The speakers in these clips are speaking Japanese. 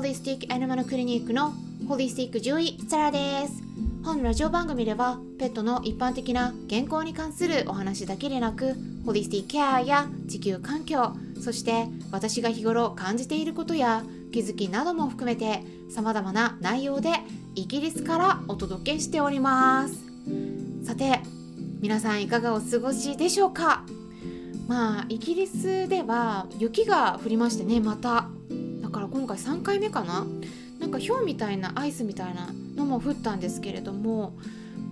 ホリスティックアニマルクリニックのホリスティック獣医サラです。本ラジオ番組ではペットの一般的な健康に関するお話だけでなくホリスティックケアや地球環境そして私が日頃感じていることや気づきなども含めて様々な内容でイギリスからお届けしております。さて皆さんいかがお過ごしでしょうか？まあイギリスでは雪が降りましてねまた。から今回3回目かな？なんか氷みたいなアイスみたいなのも降ったんですけれども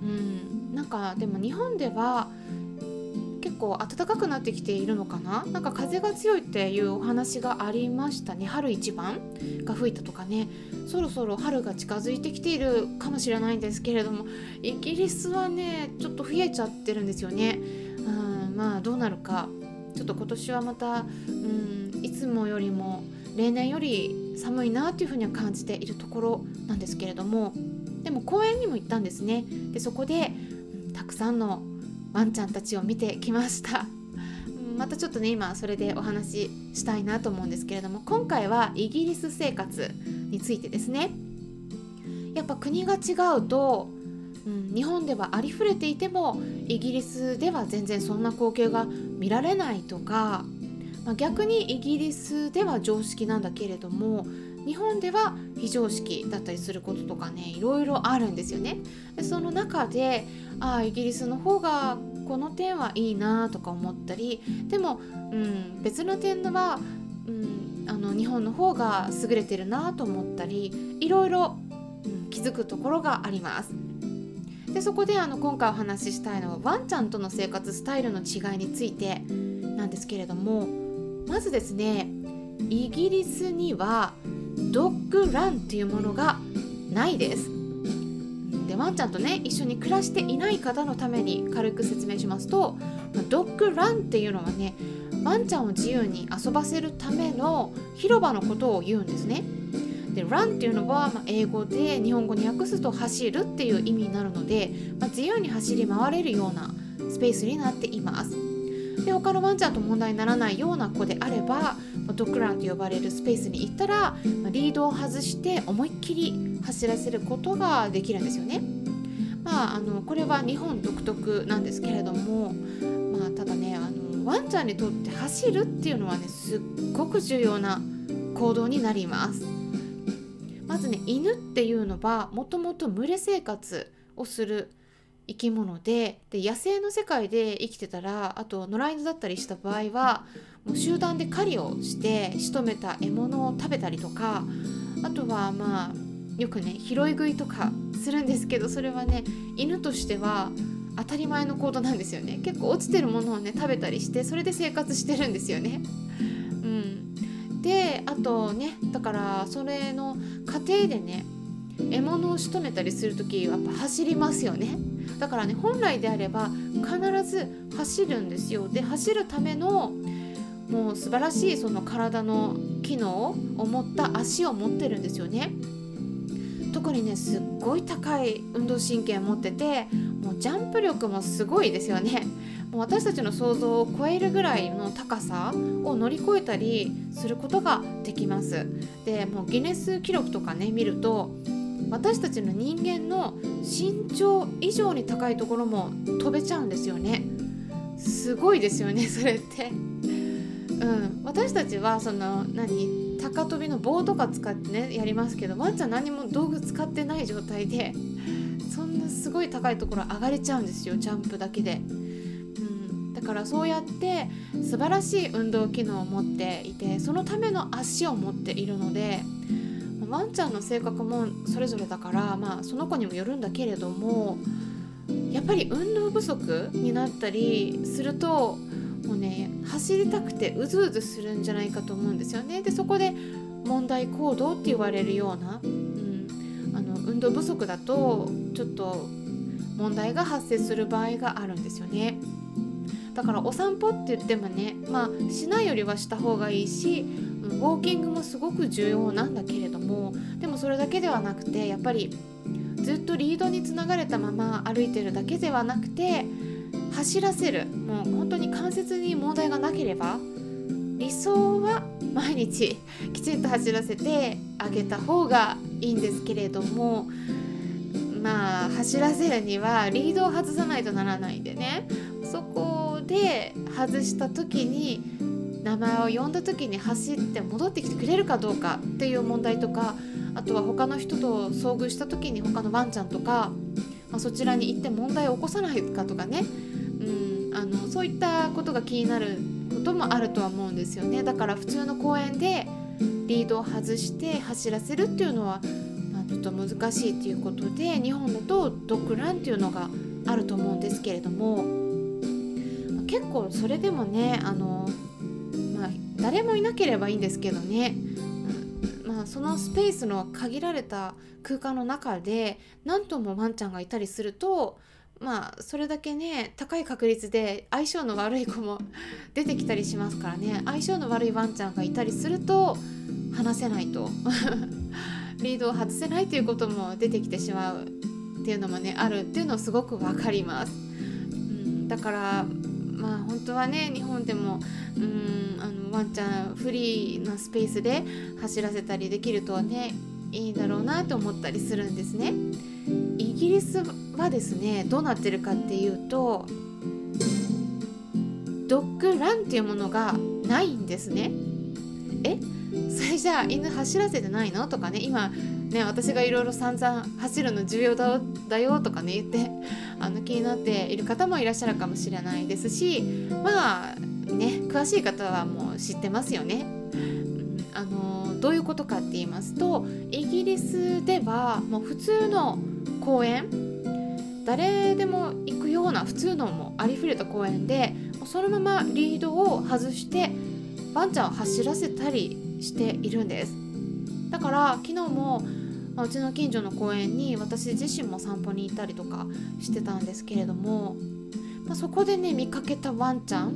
うんなんかでも日本では結構暖かくなってきているのかな？なんか風が強いっていうお話がありましたね。春一番が吹いたとかね。そろそろ春が近づいてきているかもしれないんですけれどもイギリスはねちょっと冷えちゃってるんですよね。うんまあどうなるか。ちょっと今年はまた、うん、いつもよりも例年より寒いなというふうには感じているところなんですけれどもでも公園にも行ったんですね。でそこで、うん、たくさんのワンちゃんたちを見てきました。またちょっとね今それでお話ししたいなと思うんですけれども今回はイギリス生活についてですね。やっぱ国が違うと、うん、日本ではありふれていてもイギリスでは全然そんな光景が見られないとか、まあ、逆にイギリスでは常識なんだけれども日本では非常識だったりすることとかねいろいろあるんですよね。でその中でああイギリスの方がこの点はいいなとか思ったりでも、うん、別の点では、うん、あの日本の方が優れてるなと思ったりいろいろ、うん、気づくところがあります。でそこであの今回お話ししたいのはワンちゃんとの生活スタイルの違いについてなんですけれどもまずですねイギリスにはドッグランっていうものがないです。でワンちゃんとね一緒に暮らしていない方のために軽く説明しますとドッグランっていうのはねワンちゃんを自由に遊ばせるための広場のことを言うんですね。で run っていうのは、ま、英語で日本語に訳すと走るっていう意味になるので、まあ、自由に走り回れるようなスペースになっています。で他のワンちゃんと問題にならないような子であればドッグランと呼ばれるスペースに行ったらリードを外して思いっきり走らせることができるんですよね。まあ、あのこれは日本独特なんですけれども、まあ、ただねあのワンちゃんにとって走るっていうのはねすっごく重要な行動になります。まずね犬っていうのはもともと群れ生活をする生き物でで野生の世界で生きてたらあと野良犬だったりした場合はもう集団で狩りをして仕留めた獲物を食べたりとかあとはまあよくね拾い食いとかするんですけどそれはね犬としては当たり前の行動なんですよね結構落ちてるものをね食べたりしてそれで生活してるんですよね。うん、であとねだからそれの過程でね獲物を仕留めたりする時はやっぱ走りますよね。だからね本来であれば必ず走るんですよ。で走るためのもう素晴らしいその体の機能を持った足を持ってるんですよね。特にねすっごい高い運動神経を持っててもうジャンプ力もすごいですよね。もう私たちの想像を超えるぐらいの高さを乗り越えたりすることができます。でもうギネス記録とかね見ると私たちの人間の身長以上に高いところも飛べちゃうんですよね。すごいですよね それって。うん。私たちはその何？高跳びの棒とか使ってねやりますけどワンちゃん何も道具使ってない状態でそんなすごい高いところ上がれちゃうんですよジャンプだけで、うん、だからそうやって素晴らしい運動機能を持っていてそのための足を持っているのでワンちゃんの性格もそれぞれだから、まあ、その子にもよるんだけれどもやっぱり運動不足になったりするともうね走りたくてうずうずするんじゃないかと思うんですよね。でそこで問題行動って言われるような、うん、あの運動不足だとちょっと問題が発生する場合があるんですよね。だからお散歩って言ってもねまあしないよりはした方がいいしウォーキングもすごく重要なんだけれどもでもそれだけではなくてやっぱりずっとリードにつながれたまま歩いてるだけではなくて走らせる。もう本当に関節に問題がなければ理想は毎日きちんと走らせてあげた方がいいんですけれどもまあ走らせるにはリードを外さないとならないんでね。そこで外した時に名前を呼んだ時に走って戻ってきてくれるかどうかっていう問題とかあとは他の人と遭遇した時に他のワンちゃんとか、まあ、そちらに行って問題を起こさないかとかね、うん、あのそういったことが気になることもあるとは思うんですよね。だから普通の公園でリードを外して走らせるっていうのは、まあ、ちょっと難しいっていうことで日本だとドッグランっていうのがあると思うんですけれども結構それでもねあの、誰もいなければいいんですけどね、うんまあ、そのスペースの限られた空間の中で何頭もワンちゃんがいたりするとまあそれだけね高い確率で相性の悪い子も 出てきたりしますからね。相性の悪いワンちゃんがいたりすると話せないと。リードを外せないということも出てきてしまうっていうのもねあるっていうのをすごく分かります。うん、だからまあ本当はね日本でもうんあのワンちゃんフリーなスペースで走らせたりできるとはねいいだろうなと思ったりするんですね。イギリスはですねどうなってるかっていうとドッグランっていうものがないんですね。え？それじゃあ犬走らせてないの？とかね。今ね私がいろいろ散々走るの重要だだよとかね言って あの気になっている方もいらっしゃるかもしれないですしまあね詳しい方はもう知ってますよね。あのどういうことかって言いますとイギリスではもう普通の公園誰でも行くような普通のもありふれた公園でそのままリードを外してワンちゃんを走らせたりしているんですだから昨日も、うちの近所の公園に私自身も散歩に行ったりとかしてたんですけれども、まあ、そこでね見かけたワンちゃん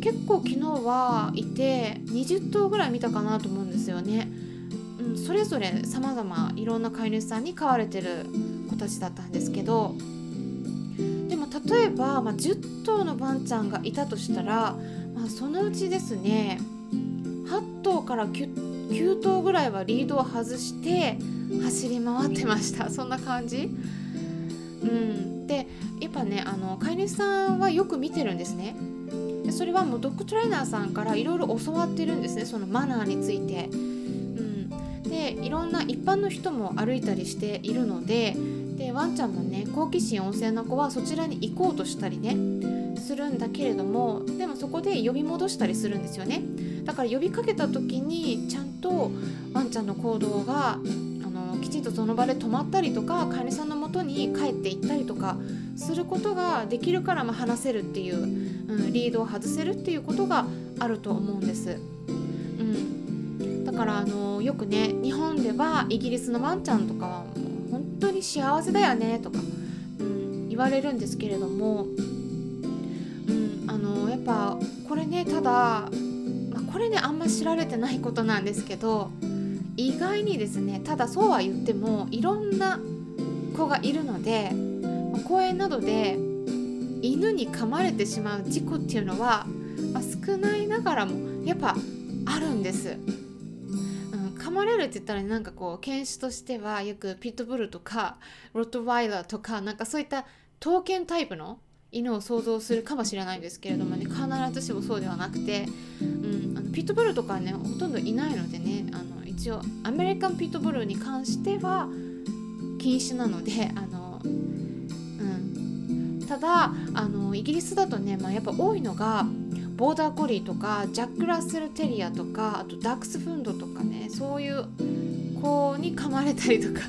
結構昨日はいて20頭ぐらい見たかなと思うんですよね。うん、それぞれ様々いろんな飼い主さんに飼われてる子たちだったんですけどでも例えば、まあ、10頭のワンちゃんがいたとしたら、まあ、そのうちですね。8頭から 9, 9頭ぐらいはリードを外して走り回ってました。そんな感じ。うん。でやっぱねあの飼い主さんはよく見てるんですね。それはもうドッグトレーナーさんからいろいろ教わってるんですね。そのマナーについて。うん、でいろんな一般の人も歩いたりしているのででワンちゃんもね好奇心旺盛な子はそちらに行こうとしたりねするんだけれどもでもそこで呼び戻したりするんですよねだから呼びかけた時にちゃんとワンちゃんの行動があのきちんとその場で止まったりとか飼い主さんのもとに帰っていったりとかすることができるからまあ話せるっていううん、リードを外せるっていうことがあると思うんです。うん、だからあのよくね日本ではイギリスのワンちゃんとかは当に幸せだよねとか、うん、言われるんですけれども、うん、あのやっぱこれねただ、まあ、これねあんま知られてないことなんですけど意外にですねただそうは言ってもいろんな子がいるので、まあ、公園などで犬に噛まれてしまう事故っていうのは、まあ、少ないながらもやっぱあるんです。噛まれるって言ったらなんかこう犬種としてはよくピットブルとかロットワイラーとかなんかそういった刀剣タイプの犬を想像するかもしれないんですけれどもね必ずしもそうではなくて、うん、あのピットブルとかはねほとんどいないのでねあの一応アメリカンピットブルに関しては禁止なのであのうん。ただあのイギリスだとね、まあ、やっぱ多いのがボーダーコリーとかジャック・ラッセル・テリアとかあとダックスフンドとかねそういう子に噛まれたりとか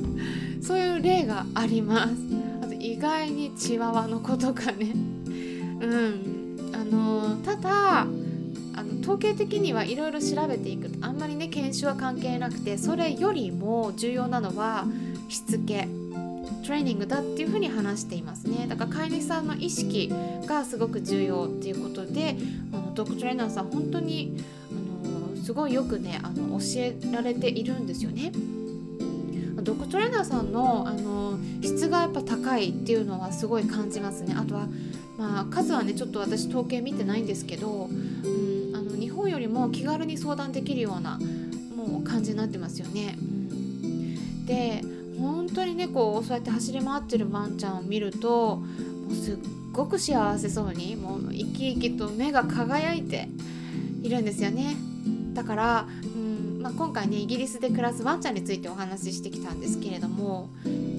そういう例があります。あと意外にチワワの子とかね。うん。あのただあの統計的にはいろいろ調べていく。とあんまりね犬種は関係なくてそれよりも重要なのはしつけ。トレーニングだっていうふうに話していますねだから飼い主さんの意識がすごく重要っていうことであのドッグトレーナーさん本当にあのすごいよくねあの教えられているんですよね。ドッグトレーナーさんのあの質がやっぱ高いっていうのはすごい感じますね。あとは、まあ、数はねちょっと私統計見てないんですけど、うん、あの日本よりも気軽に相談できるようなもう感じになってますよね。うん、で本当にねこうそうやって走り回ってるワンちゃんを見るともうすっごく幸せそうにもう生き生きと目が輝いているんですよね。だから、うんまあ、今回ねイギリスで暮らすワンちゃんについてお話ししてきたんですけれども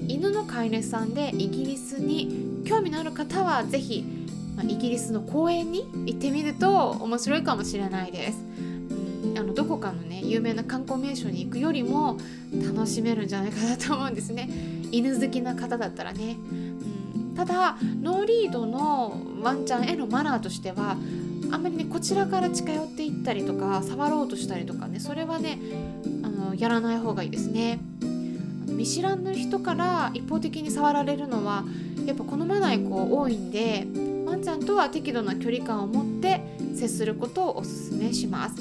犬の飼い主さんでイギリスに興味のある方は是非、まあ、イギリスの公園に行ってみると面白いかもしれないです。あのどこかのね有名な観光名所に行くよりも楽しめるんじゃないかなと思うんですね。犬好きな方だったらね、うん、ただノーリードのワンちゃんへのマナーとしてはあんまりねこちらから近寄っていったりとか触ろうとしたりとかねそれはねあのやらない方がいいですね。見知らぬ人から一方的に触られるのはやっぱ好まない子多いんでワンちゃんとは適度な距離感を持って接することをおすすめします、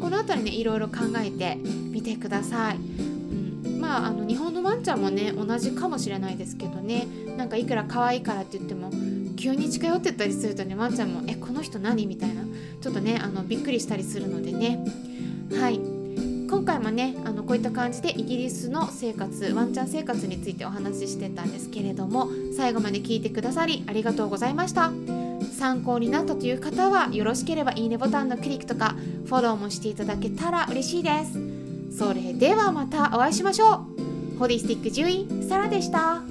この辺りねいろいろ考えてみてください、うん、まああの日本のワンちゃんもね同じかもしれないですけどね。なんかいくら可愛いからって言っても急に近寄ってったりするとねワンちゃんも「えこの人何?」みたいな。ちょっとねあのびっくりしたりするのでね。はい。今回もねあのこういった感じでイギリスの生活ワンちゃん生活についてお話ししてたんですけれども最後まで聞いてくださりありがとうございました。参考になったという方はよろしければいいねボタンのクリックとかフォローもしていただけたら嬉しいです。それではまたお会いしましょう。ホリスティック獣医サラでした。